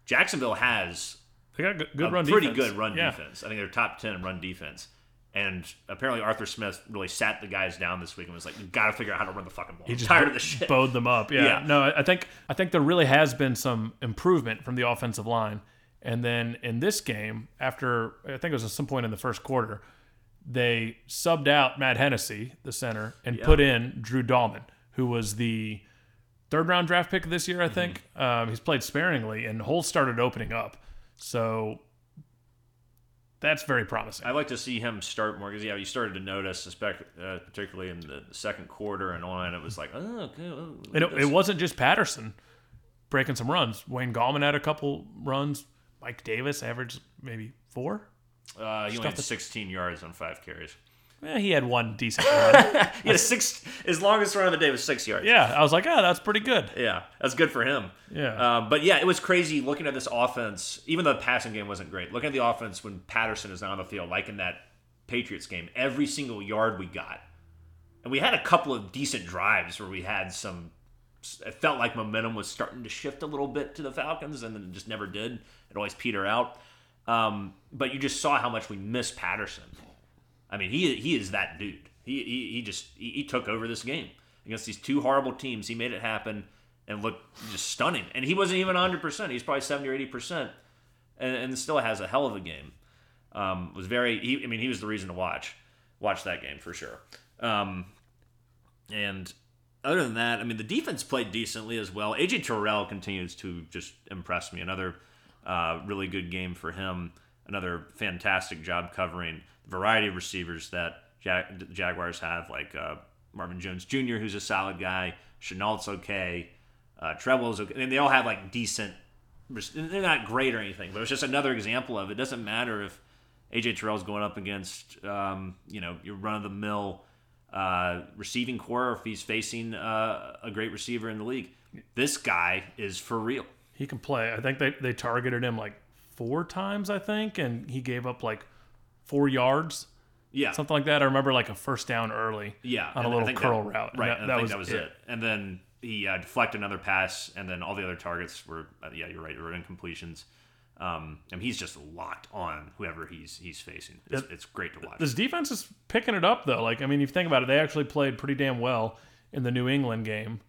Jacksonville has They got good, run pretty defense. good run yeah. defense. I think they're top ten in run defense. And apparently Arthur Smith really sat the guys down this week and was like, "You got to figure out how to run the fucking ball. He just tired bo- of this shit." bowed them up. Yeah. Yeah. No, I think I think there really has been some improvement from the offensive line. And then in this game, after I think it was at some point in the first quarter, they subbed out Matt Hennessy, the center, and put in Drew Dalman, who was the third round draft pick this year, I think. Um, he's played sparingly, and holes started opening up. So that's very promising. I'd like to see him start more because yeah, you started to notice, uh, particularly in the second quarter and on. It was like, oh, okay. And it, it wasn't just Patterson breaking some runs. Wayne Gallman had a couple runs. Mike Davis averaged maybe four. Uh, he only had that- 16 yards on five carries. Eh, he had one decent run. He had six. His longest run of the day was six yards. yeah, I was like, oh, that's pretty good. Yeah, that's good for him. Yeah. Um, but yeah, it was crazy looking at this offense. Even though the passing game wasn't great, looking at the offense when Patterson is not on the field, like in that Patriots game, every single yard we got, and we had a couple of decent drives where we had some. It felt like momentum was starting to shift a little bit to the Falcons, and then it just never did. It always peter out. Um, but you just saw how much we miss Patterson. I mean, he he is that dude. He he, he just he, he took over this game against these two horrible teams. He made it happen and looked just stunning. And he wasn't even 100. percent He's probably 70 or 80 percent, and, still has a hell of a game. Um, was very. He, I mean, he was the reason to watch watch that game for sure. Um, and other than that, I mean, the defense played decently as well. AJ Terrell continues to just impress me. Another uh, really good game for him. another fantastic job covering the variety of receivers that Jag- Jaguars have, like uh, Marvin Jones Jr., who's a solid guy. Shenault's okay. Uh, Treble's okay. And they all have like decent. They're not great or anything, but it's just another example of it. doesn't matter if AJ Terrell's going up against um, you know your run of the mill uh, receiving core, or if he's facing uh, a great receiver in the league. This guy is for real. He can play. I think they, they targeted him like four times, I think, and he gave up like four yards. Yeah, something like that. I remember like a first down early. Yeah, on a little curl that, route. Right, that, that, was, that was it. it. And then he uh, deflected another pass, and then all the other targets were uh, yeah, you're right, were incompletions. Um, and he's just locked on whoever he's he's facing. It's, it, it's great to watch. This defense is picking it up though. Like I mean, if you think about it, they actually played pretty damn well in the New England game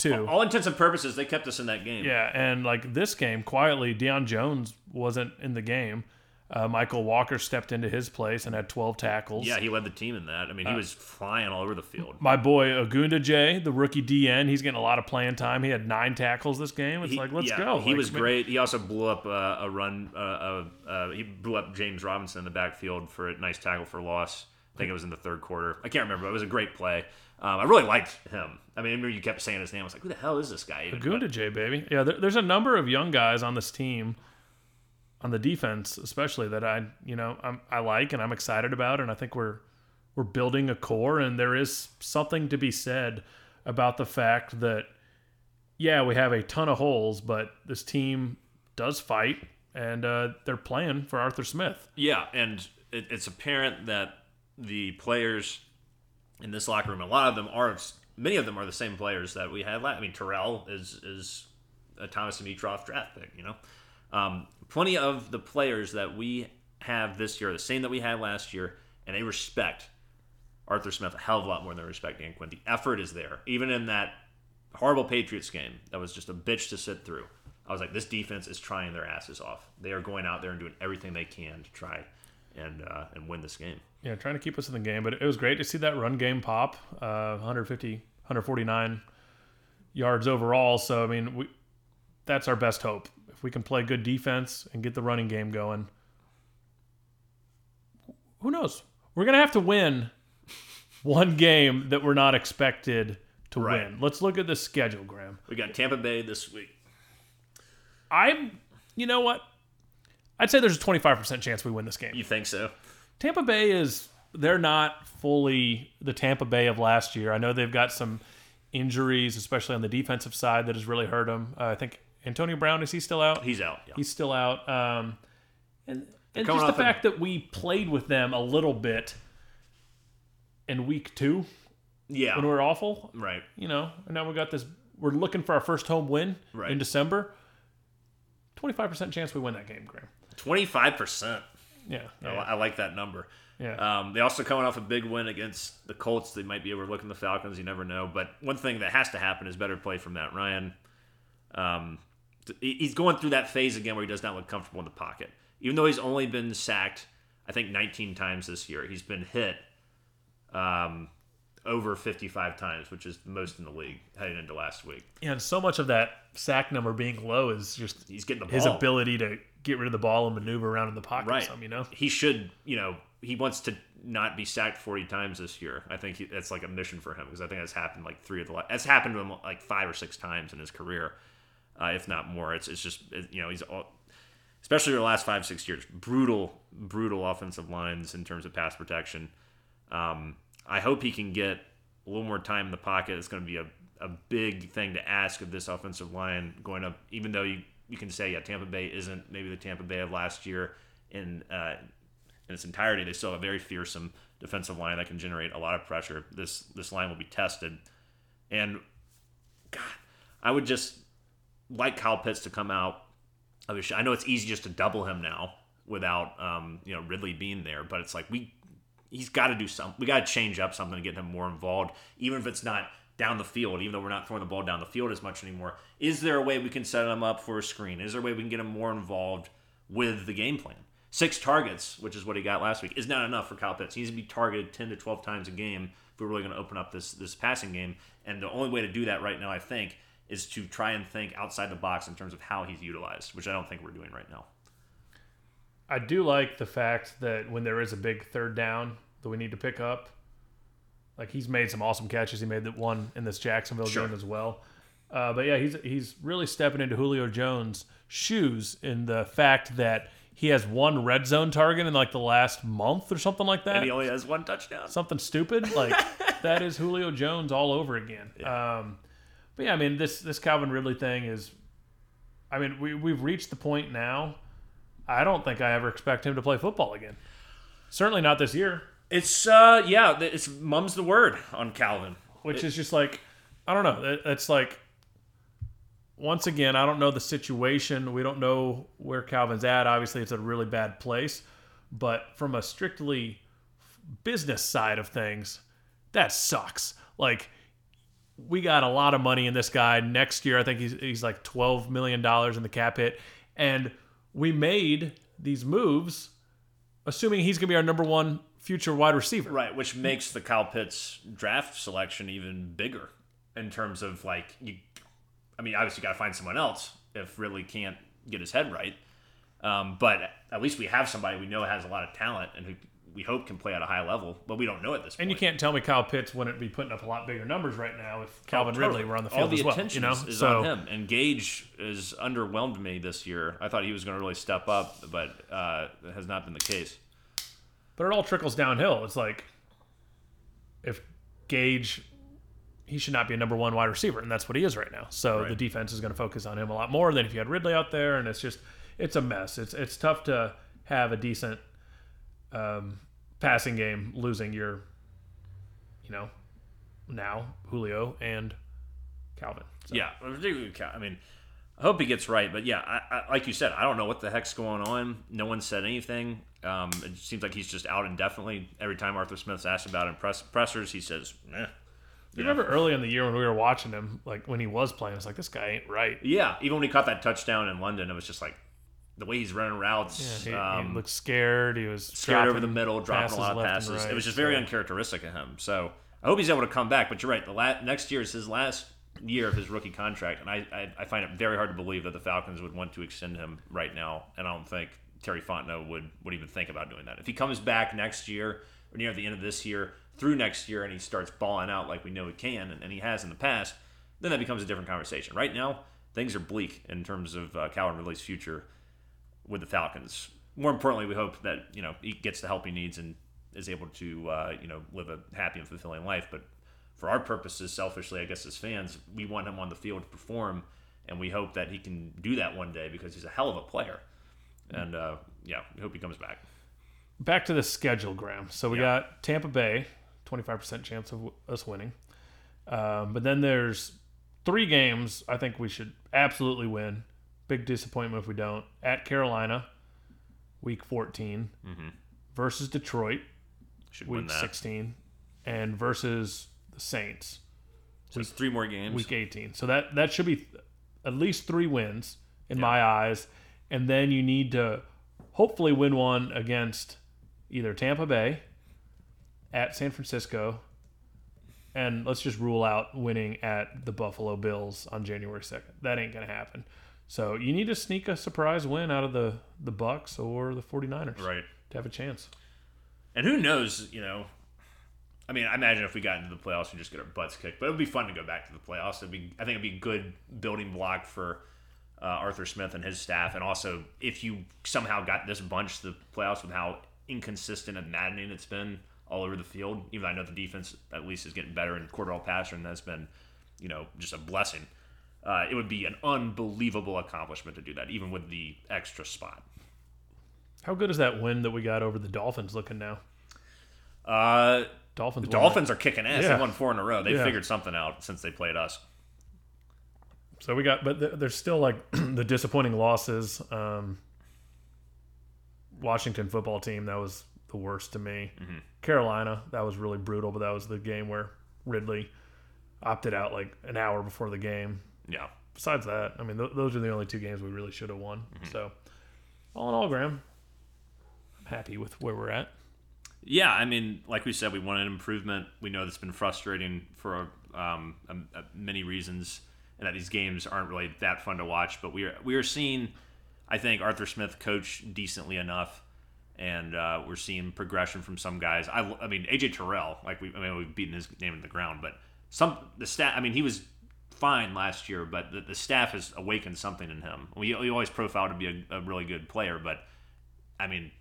too. All, intents and purposes, they kept us in that game. Yeah, and like this game, quietly, Deion Jones wasn't in the game. Uh, Mykal Walker stepped into his place and had 12 tackles. Yeah, he led the team in that. I mean, he uh, was flying all over the field. My boy Ogundeji, the rookie DN, he's getting a lot of playing time. He had nine tackles this game. It's he, like, let's yeah, go. He like, was great. He also blew up uh, a run. Uh, uh, he blew up James Robinson in the backfield for a nice tackle for loss. I think it was in the third quarter. I can't remember. But it was a great play. Um, I really liked him. I mean, I remember you kept saying his name. I was like, who the hell is this guy? Ogundeji, baby. Yeah, there, there's a number of young guys on this team – on the defense, especially that I you know I'm, I like and I'm excited about, and I think we're we're building a core, and there is something to be said about the fact that yeah we have a ton of holes, but this team does fight, and uh, they're playing for Arthur Smith. Yeah, and it, it's apparent that the players in this locker room, a lot of them are many of them are the same players that we had last. I mean, Terrell is is a Thomas Dimitroff draft pick, you know. Um, plenty of the players that we have this year, are the same that we had last year, and they respect Arthur Smith a hell of a lot more than they respect Dan Quinn. The effort is there, even in that horrible Patriots game that was just a bitch to sit through. I was like, this defense is trying their asses off. They are going out there and doing everything they can to try and uh, and win this game. Yeah, trying to keep us in the game, but it was great to see that run game pop, uh, 150, 149 yards overall. So I mean, we, that's our best hope if we can play good defense and get the running game going, who knows? We're gonna have to win one game that we're not expected to right. win. Let's look at the schedule, Graham. We got Tampa Bay this week. I'm, you know what? I'd say there's a 25% chance we win this game. You think so? Tampa Bay is they're not fully the Tampa Bay of last year. I know they've got some injuries, especially on the defensive side, that has really hurt them. Uh, I think Antonio Brown is he still out? He's out. Yeah. He's still out. Um, and and just the fact that we played with them a little bit in week two. Yeah. When we are awful. Right. You know, and now we got this. We're looking for our first home win right. in December. Twenty five percent chance we win that game, Graham. Twenty five percent. Yeah, yeah. I, I, like that number. Yeah. Um, they also coming off a big win against the Colts. They might be overlooking the Falcons. You never know. But one thing that has to happen is better play from Matt Ryan. Um, he's going through that phase again where he does not look comfortable in the pocket. Even though he's only been sacked, I think 19 times this year, he's been hit um, over 55 times, which is the most in the league heading into last week. And so much of that sack number being low is just he's getting the his ability to get rid of the ball and maneuver around in the pocket. Right. Some, you know, he should. You know, he wants to not be sacked 40 times this year. I think he, that's like a mission for him because I think that's happened like three of the. That's happened to him like five or six times in his career uh, if not more. It's it's just it, you know he's all, especially the last five six years brutal brutal offensive lines in terms of pass protection. Um, I hope he can get a little more time in the pocket. It's going to be a, a big thing to ask of this offensive line going up. Even though you you can say yeah Tampa Bay isn't maybe the Tampa Bay of last year in uh, in its entirety. They still have a very fearsome defensive line that can generate a lot of pressure. This this line will be tested, and God, I would just like Kyle Pitts to come out. I know it's easy just to double him now without um, you know Ridley being there, but it's like we he's got to do something. We got to change up something to get him more involved, even if it's not down the field. Even though we're not throwing the ball down the field as much anymore, is there a way we can set him up for a screen? Is there a way we can get him more involved with the game plan? Six targets, which is what he got last week, is not enough for Kyle Pitts. He needs to be targeted ten to twelve times a game if we're really going to open up this this passing game. And the only way to do that right now, I think, is to try and think outside the box in terms of how he's utilized, which I don't think we're doing right now. I do like the fact that when there is a big third down that we need to pick up, like he's made some awesome catches. He made that one in this Jacksonville Sure. game as well. Uh, but yeah, he's he's really stepping into Julio Jones' shoes in the fact that he has one red zone target in like the last month or something like that And he only has one touchdown. something stupid like that is Julio Jones all over again. Um, but yeah, I mean this this Calvin Ridley thing is, I mean we we've reached the point now. I don't think I ever expect him to play football again. Certainly not this year, It's uh yeah, it's mum's the word on Calvin. which is just like I don't know. It- It's like once again, I don't know the situation. We don't know where Calvin's at. Obviously, it's a really bad place. But from a strictly business side of things, that sucks. Like, we got a lot of money in this guy. Next year, I think he's, he's like $12 million in the cap hit. And we made these moves assuming he's going to be our number one future wide receiver. Right, which makes the Kyle Pitts draft selection even bigger in terms of like you. I mean, obviously, you got to find someone else if Ridley can't get his head right. Um, but at least we have somebody we know has a lot of talent and who we hope can play at a high level, but we don't know at this point. And you can't tell me Kyle Pitts wouldn't be putting up a lot bigger numbers right now if Calvin Ridley were on the field All the as well. attention You know, is, is so on him. And Gage has underwhelmed me this year. I thought he was going to really step up, but uh, it has not been the case. but it all trickles downhill. It's like if Gage, he should not be a number one wide receiver, and that's what he is right now. So Right. the defense is going to focus on him a lot more than if you had Ridley out there, and it's just it's a mess. It's it's tough to have a decent um, passing game losing your, you know, now Julio and Calvin. So. Yeah, I mean, I hope he gets right, but yeah, I, I, like you said, I don't know what the heck's going on. No one said anything. Um, it seems like he's just out indefinitely. Every time Arthur Smith's asked about him press, pressers, he says, eh. You remember early in the year when we were watching him, like when he was playing, it's like this guy ain't right. Yeah, even when he caught that touchdown in London, it was just like the way he's running routes. He, um, he looked scared. He was scared over the middle, dropping a lot of passes. right, it was just very so- uncharacteristic of him. So I hope he's able to come back. But you're right. The la- next year is his last year of his rookie contract, and I, I I find it very hard to believe that the Falcons would want to extend him right now. And I don't think Terry Fontenot would would even think about doing that. If he comes back next year or near the end of this year through next year, and he starts balling out like we know he can, and, and he has in the past, then that becomes a different conversation. Right now, things are bleak in terms of uh, Calvin Ridley's future with the Falcons. More importantly, we hope that you know he gets the help he needs and is able to uh, you know live a happy and fulfilling life. But for our purposes, selfishly, I guess as fans, we want him on the field to perform, and we hope that he can do that one day because he's a hell of a player. And uh, yeah, we hope he comes back. back to the schedule, Graham. So we Yeah. got Tampa Bay, twenty five percent chance of us winning. Um, but then there's three games I think we should absolutely win. Big disappointment if we don't. At Carolina, week 14 mm-hmm. versus Detroit, Should week sixteen, and versus the Saints, So it's three more games. week eighteen. So that that should be at least three wins in my eyes, and then you need to hopefully win one against either Tampa Bay, at San Francisco, and let's just rule out winning at the Buffalo Bills on January second. That ain't gonna happen. So you need to sneak a surprise win out of the the Bucs or the 49ers Right. to have a chance. And who knows, you know. I mean, I imagine if we got into the playoffs, we just get our butts kicked. But it would be fun to go back to the playoffs. It'd be, I think, it'd be a good building block for uh, Arthur Smith and his staff. And also, if you somehow got this bunch to the playoffs with how inconsistent and maddening it's been all over the field, even though I know the defense at least is getting better and Cordell Patterson has been, you know, just a blessing. Uh, it would be an unbelievable accomplishment to do that, even with the extra spot. How good is that win that we got over the Dolphins looking now? Uh, Dolphins. The won Dolphins are kicking ass. Yeah. They won four in a row. They Yeah. figured something out since they played us. So we got, but th- there's still like the disappointing losses. Um, Washington football team that was the worst to me. Carolina that was really brutal, but that was the game where Ridley opted out like an hour before the game. Yeah. Besides that, I mean, th- those are the only two games we really should have won. So, all in all, Graham, I'm happy with where we're at. Yeah, I mean, like we said, we wanted improvement. We know that's been frustrating for um, um, uh, many reasons, and that these games aren't really that fun to watch. But we are we are seeing. I think Arthur Smith coach decently enough, and uh, we're seeing progression from some guys. I, I mean AJ Terrell, like we I mean we've beaten his name in the ground, but some the stat. I mean he was fine last year, but the, the staff has awakened something in him. We, we always profiled to be a, a really good player, but I mean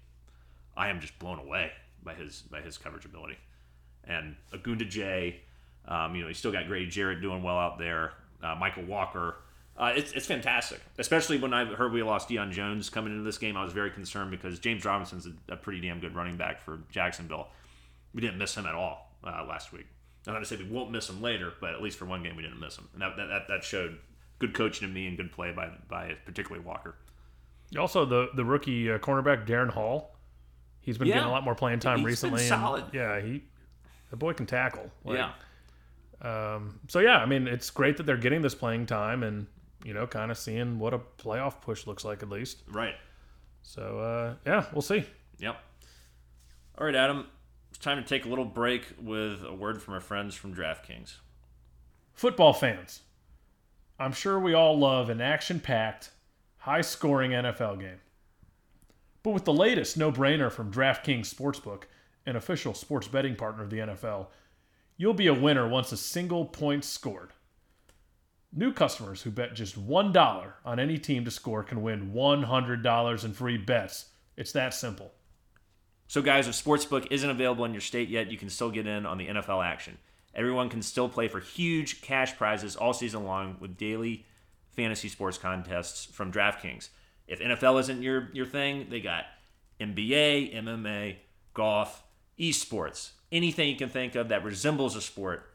I am just blown away by his by his coverage ability. And Ogundeji, um, you know, he's still got Grady Jarrett doing well out there. Uh, Mykal Walker. Uh, it's, it's fantastic, especially when I heard we lost Deion Jones coming into this game. I was very concerned because James Robinson's a, a pretty damn good running back for Jacksonville. We didn't miss him at all uh, last week. I'm not to say we won't miss him later, but at least for one game we didn't miss him, and that that, that showed good coaching to me and good play by by particularly Walker. Also, the the rookie uh, cornerback Darren Hall, he's been Yeah. getting a lot more playing time He's recently. solid. yeah, he the boy can tackle. Like, yeah, Um, so yeah, I mean, it's great that they're getting this playing time and you know, kind of seeing what a playoff push looks like at least. right. So uh, yeah, we'll see. Yep. All right, Adam. It's time to take a little break with a word from our friends from DraftKings. Football fans, I'm sure we all love an action-packed, high-scoring NFL game. But with the latest no-brainer from DraftKings Sportsbook, an official sports betting partner of the NFL, you'll be a winner once a single point scored. New customers who bet just $1 on any team to score can win $100 in free bets. It's that simple. So, guys, if Sportsbook isn't available in your state yet, you can still get in on the NFL action. Everyone can still play for huge cash prizes all season long with daily fantasy sports contests from DraftKings. If NFL isn't your, your thing, they got NBA, MMA, golf, esports, anything you can think of that resembles a sport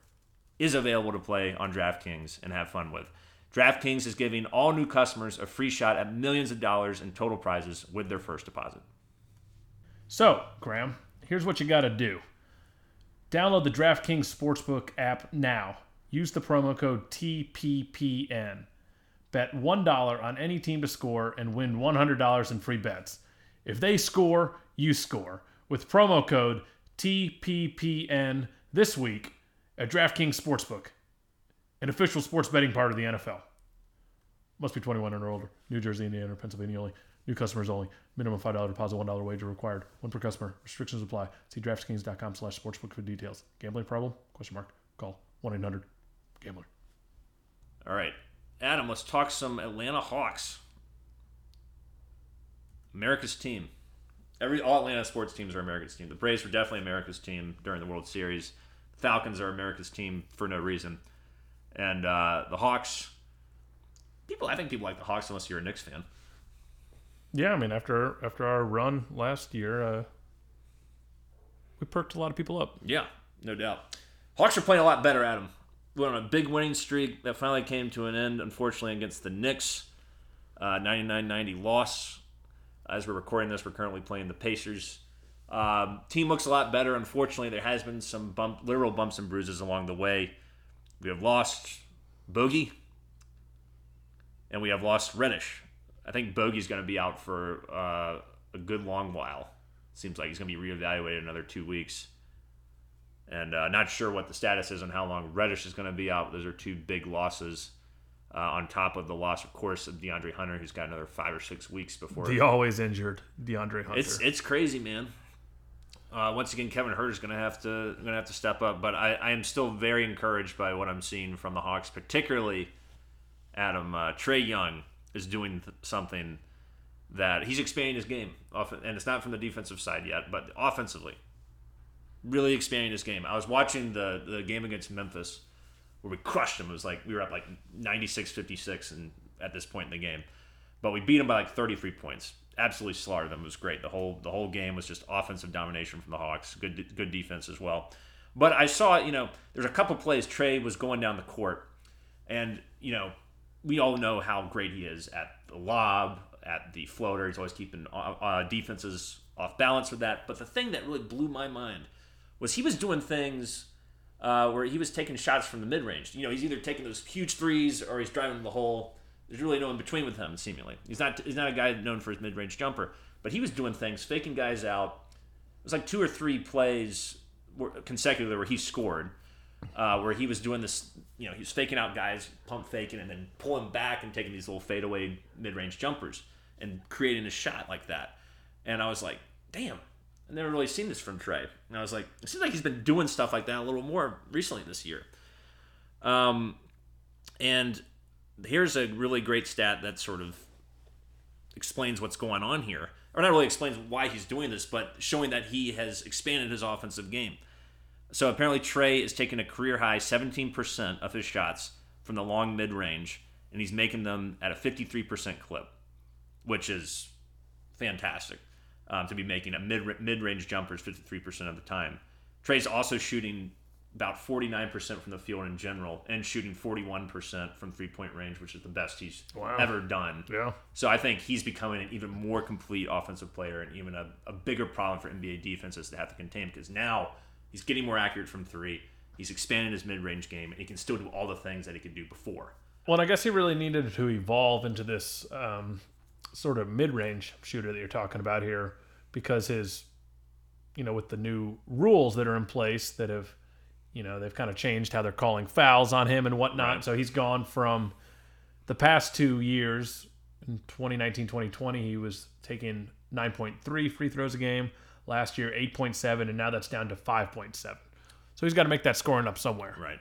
is available to play on DraftKings and have fun with. DraftKings is giving all new customers a free shot at millions of dollars in total prizes with their first deposit. So, Graham, here's what you got to do. Download the DraftKings Sportsbook app now. Use the promo code TPPN. Bet $1 on any team to score and win $100 in free bets. If they score, you score. With promo code TPPN this week at DraftKings Sportsbook, an official sports betting part of the NFL. Must be 21 and older. New Jersey, Indiana, or Pennsylvania only. New customers only. Minimum $5 deposit, $1 wager required. One per customer. Restrictions apply. See DraftKings.com slash sportsbook for details. Gambling problem? Question mark. Call 1-800-GAMBLER. All right, Adam, let's talk some Atlanta Hawks. America's team. Every all Atlanta sports teams are America's team. The Braves were definitely America's team during the World Series. Falcons are America's team for no reason, and uh, the Hawks. People, I think people like the Hawks unless you're a Knicks fan. Yeah, I mean, after after our run last year, uh, we perked a lot of people up. Yeah, no doubt. Hawks are playing a lot better, Adam. We're on a big winning streak that finally came to an end, unfortunately, against the Knicks. Uh, 99-90 loss. As we're recording this, we're currently playing the Pacers. Um, team looks a lot better. Unfortunately, there has been some bump, literal bumps and bruises along the way. We have lost Bogey, and we have lost Reddish. I think Bogey's going to be out for uh, a good long while. Seems like he's going to be reevaluated another two weeks and uh, not sure what the status is on how long Reddish is going to be out. Those are two big losses. Uh, on top of the loss, of course, of DeAndre Hunter, who's got another five or six weeks before. The always injured DeAndre Hunter. it's it's crazy, man. Uh, once again, Kevin Huerter's going to have to going to have to step up, but I, I am still very encouraged by what I'm seeing from the Hawks, particularly Adam uh, Trae Young is doing th- something that he's expanding his game, and it's not from the defensive side yet, but offensively, really expanding his game. I was watching the the game against Memphis where we crushed them. It was like we were up like 96-56 and at this point in the game. But we beat them by like 33 points. Absolutely slaughtered them. It was great. The whole the whole game was just offensive domination from the Hawks. Good good defense as well. But I saw, you know, there's a couple plays Trae was going down the court and, you know, we all know how great he is at the lob, at the floater. He's always keeping uh, uh, defenses off balance with that. But the thing that really blew my mind was he was doing things uh, where he was taking shots from the mid range. You know, he's either taking those huge threes or he's driving the hole. There's really no in between with him. Seemingly, he's not he's not a guy known for his mid range jumper, but he was doing things, faking guys out. It was like two or three plays consecutively where he scored, uh, where he was doing this. You know, he was faking out guys, pump faking, and then pulling back and taking these little fadeaway mid range jumpers. and creating a shot like that. And I was like, damn, I've never really seen this from Trae. And I was like, it seems like he's been doing stuff like that a little more recently this year. Um, and here's a really great stat that sort of explains what's going on here. Or not really explains why he's doing this, but showing that he has expanded his offensive game. So apparently Trae is taking a career high 17% of his shots from the long mid range, and he's making them at a 53% clip, which is fantastic um, to be making at mid mid range jumpers 53% of the time. Trae's also shooting about 49% from the field in general and shooting 41% from three point range, which is the best he's Wow. ever done. Yeah. So I think he's becoming an even more complete offensive player and even a, a bigger problem for NBA defenses to have to contain because now he's getting more accurate from three. He's expanding his mid range game and he can still do all the things that he could do before. Well, and I guess he really needed to evolve into this um, sort of mid-range shooter that you're talking about here, because his, you know, with the new rules that are in place that have, you know, they've kind of changed how they're calling fouls on him and whatnot. Right. So he's gone from the past two years, in 2019, 2020, he was taking 9.3 free throws a game. Last year, 8.7, and now that's down to 5.7. So he's got to make that scoring up somewhere. Right.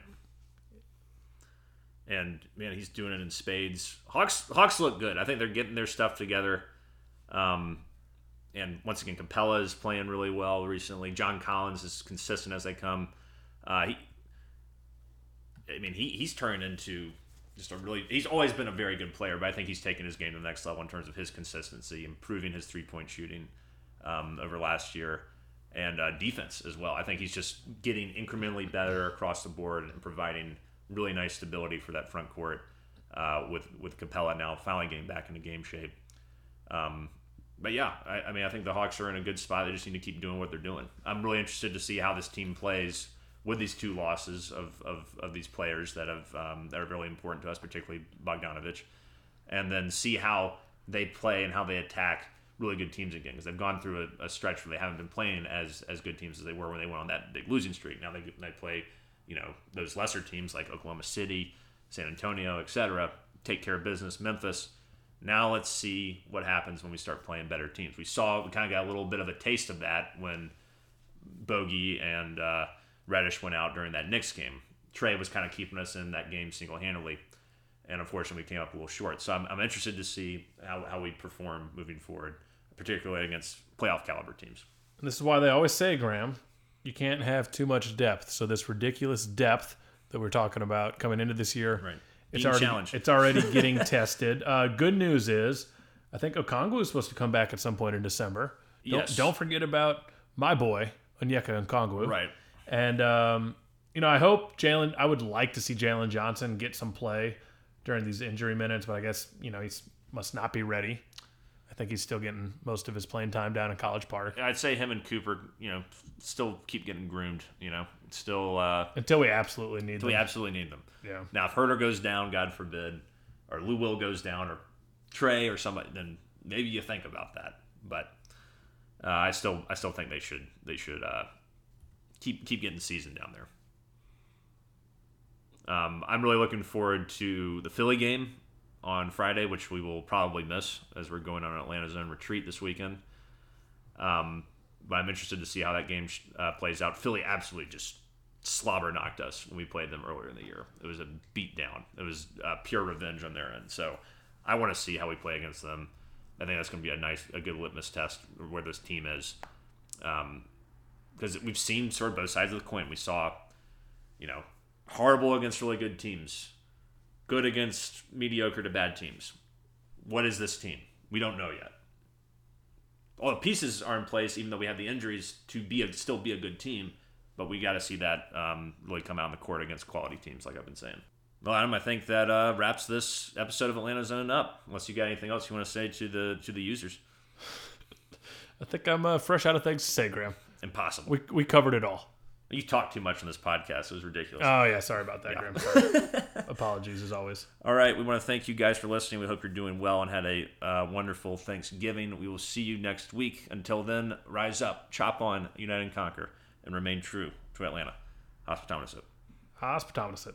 And man, he's doing it in spades. Hawks Hawks look good. I think they're getting their stuff together. Um, and once again, Capela is playing really well recently. John Collins is consistent as they come. Uh, he, I mean, he, he's turned into just a really. He's always been a very good player, but I think he's taken his game to the next level in terms of his consistency, improving his three point shooting um, over last year, and uh, defense as well. I think he's just getting incrementally better across the board and providing really nice stability for that front court. Uh, with with Capela now finally getting back into game shape. Um, but yeah, I, I mean, I think the Hawks are in a good spot. They just need to keep doing what they're doing. I'm really interested to see how this team plays with these two losses of, of, of these players that have um, that are really important to us, particularly Bogdanovich, and then see how they play and how they attack really good teams again because they've gone through a, a stretch where they haven't been playing as as good teams as they were when they went on that big losing streak. Now they they play you know those lesser teams like Oklahoma City, San Antonio, etc. Take care of business. Memphis. Now let's see what happens when we start playing better teams. We saw we kind of got a little bit of a taste of that when Bogey and uh, Reddish went out during that Knicks game. Trae was kind of keeping us in that game single handedly, and unfortunately we came up a little short. So I'm, I'm interested to see how, how we perform moving forward, particularly against playoff caliber teams. And this is why they always say, Graham, you can't have too much depth. So this ridiculous depth that we're talking about coming into this year, Right. It's Being already it's already getting tested. Uh, good news is, I think Okongwu is supposed to come back at some point in December. Don't, Yes. don't forget about my boy Onyeka Okongwu. Right. And um, you know, I hope Jalen. I would like to see Jalen Johnson get some play during these injury minutes, but I guess you know he must not be ready. I think he's still getting most of his playing time down in College Park I'd say him and Cooper, you know, still keep getting groomed. You know, still uh, until we absolutely need them. we absolutely need them. Yeah. Now, if Huerter goes down, God forbid, or Lou Will goes down, or Trae or somebody, then maybe you think about that. But uh, I still, I still think they should, they should uh, keep keep getting seasoned down there. Um, I'm really looking forward to the Philly game on Friday, which we will probably miss as we're going on an Atlanta's Own retreat this weekend. Um, but I'm interested to see how that game uh, plays out. Philly absolutely just slobber knocked us when we played them earlier in the year. It was a beat down. It was uh, pure revenge on their end. So I want to see how we play against them. I think that's going to be a nice, a good litmus test where this team is. Because we've seen sort of both sides of the coin. We saw, you know, horrible against really good teams, good against mediocre to bad teams. What is this team? We don't know yet. All the pieces are in place, even though we have the injuries to be a, still be a good team. But we got to see that um, really come out in the court against quality teams, like I've been saying. Well, Adam, I think that uh, wraps this episode of Atlanta's Own up. Unless you got anything else you want to say to the to the users, I think I'm uh, fresh out of things to say, Graham. impossible. We we covered it all. You talk too much on this podcast. It was ridiculous. Oh yeah, sorry about that, Graham. Sorry. Apologies as always. All right, we want to thank you guys for listening. We hope you're doing well and had a uh, wonderful Thanksgiving. We will see you next week. Until then, rise up, chop on, unite and conquer, and remain true to Atlanta. Hospitometer. Hospitometer.